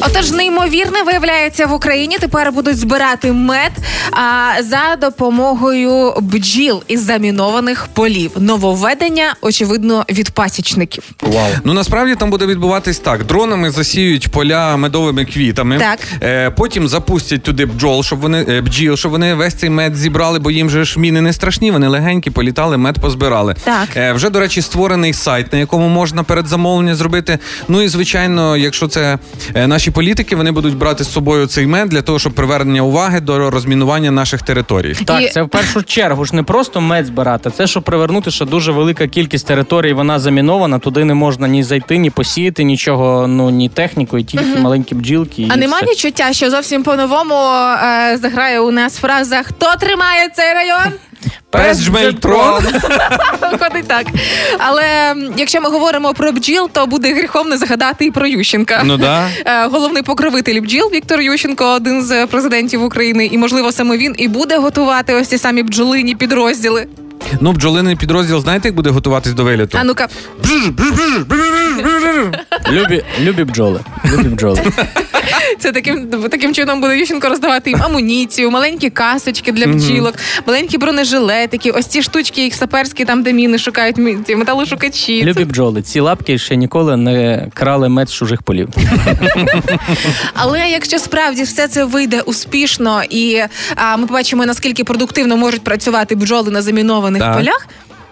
Отож, неймовірне виявляється в Україні. Тепер будуть збирати мед а, за допомогою бджіл із замінованих полів. Нововведення, очевидно, від пасічників. Вау. Ну насправді там буде відбуватись так: дронами засіють поля медовими квітами. Так. Е, потім запустять туди бджол, щоб вони е, бджіл, щоб вони весь цей мед зібрали, бо їм же ж міни не страшні. Вони легенькі, політали, мед позбирали. Так. Е, вже до речі, створений сайт, на якому можна передзамовлення зробити. Ну і звичайно, якщо це е, наші політики, вони будуть брати з собою цей мед для того, щоб привернення уваги до розмінування наших територій. Так, І- це в першу чергу ж не просто мед збирати, це щоб привернути, що дуже велика кількість територій вона замінована. Туди не можна ні зайти, ні посіяти, нічого, ну ні технікою, тільки маленькі бджілки. І А нема все. відчуття, що зовсім по-новому е, заграє у нас фраза Хто тримає цей район? Пес Жмельтрон. Виходить так. Але якщо ми говоримо про бджіл, то буде гріхом не згадати і про Ющенка. Ну да. Е, Головний покровитель бджіл Віктор Ющенко, один з президентів України, і можливо саме він і буде готувати ось ці самі бджолині підрозділи. Ну, бджолиний підрозділ, знаєте, як буде готуватись до виліту? А ну-ка, Любі, любі бджоли. Любі бджоли. це таким таким чином буде Ющенко роздавати їм амуніцію, маленькі касочки для бджілок, маленькі бронежилетики, ось ці штучки, їх саперські, там де міни шукають ці металошукачі. Любі бджоли. Ці лапки ще ніколи не крали мед з чужих полів. Але якщо справді все це вийде успішно, і а, ми побачимо наскільки продуктивно можуть працювати бджоли на замінованих Так. полях.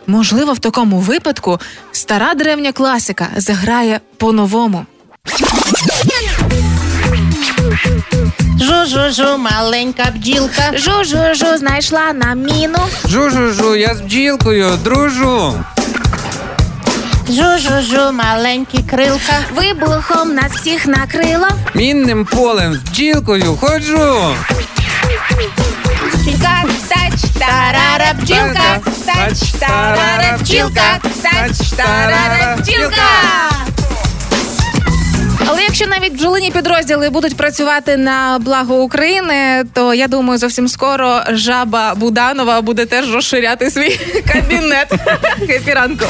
Можливо, в такому випадку стара древня класика заграє по-новому. Жу-жу-жу, маленька бджілка. Жу-жу-жу знайшла на міну. Жу-жу-жу, я з бджілкою, дружу. Жу-жу-жу, маленькі крилка. Вибухом нас всіх накрило. Мінним полем з бджілкою ходжу. Тарара, бджілка, тач, тарара, тач, тарара, бджілка. Але якщо навіть бджолині підрозділи будуть працювати на благо України, то я думаю, зовсім скоро жаба Буданова буде теж розширяти свій кабінет. Хепі ранку.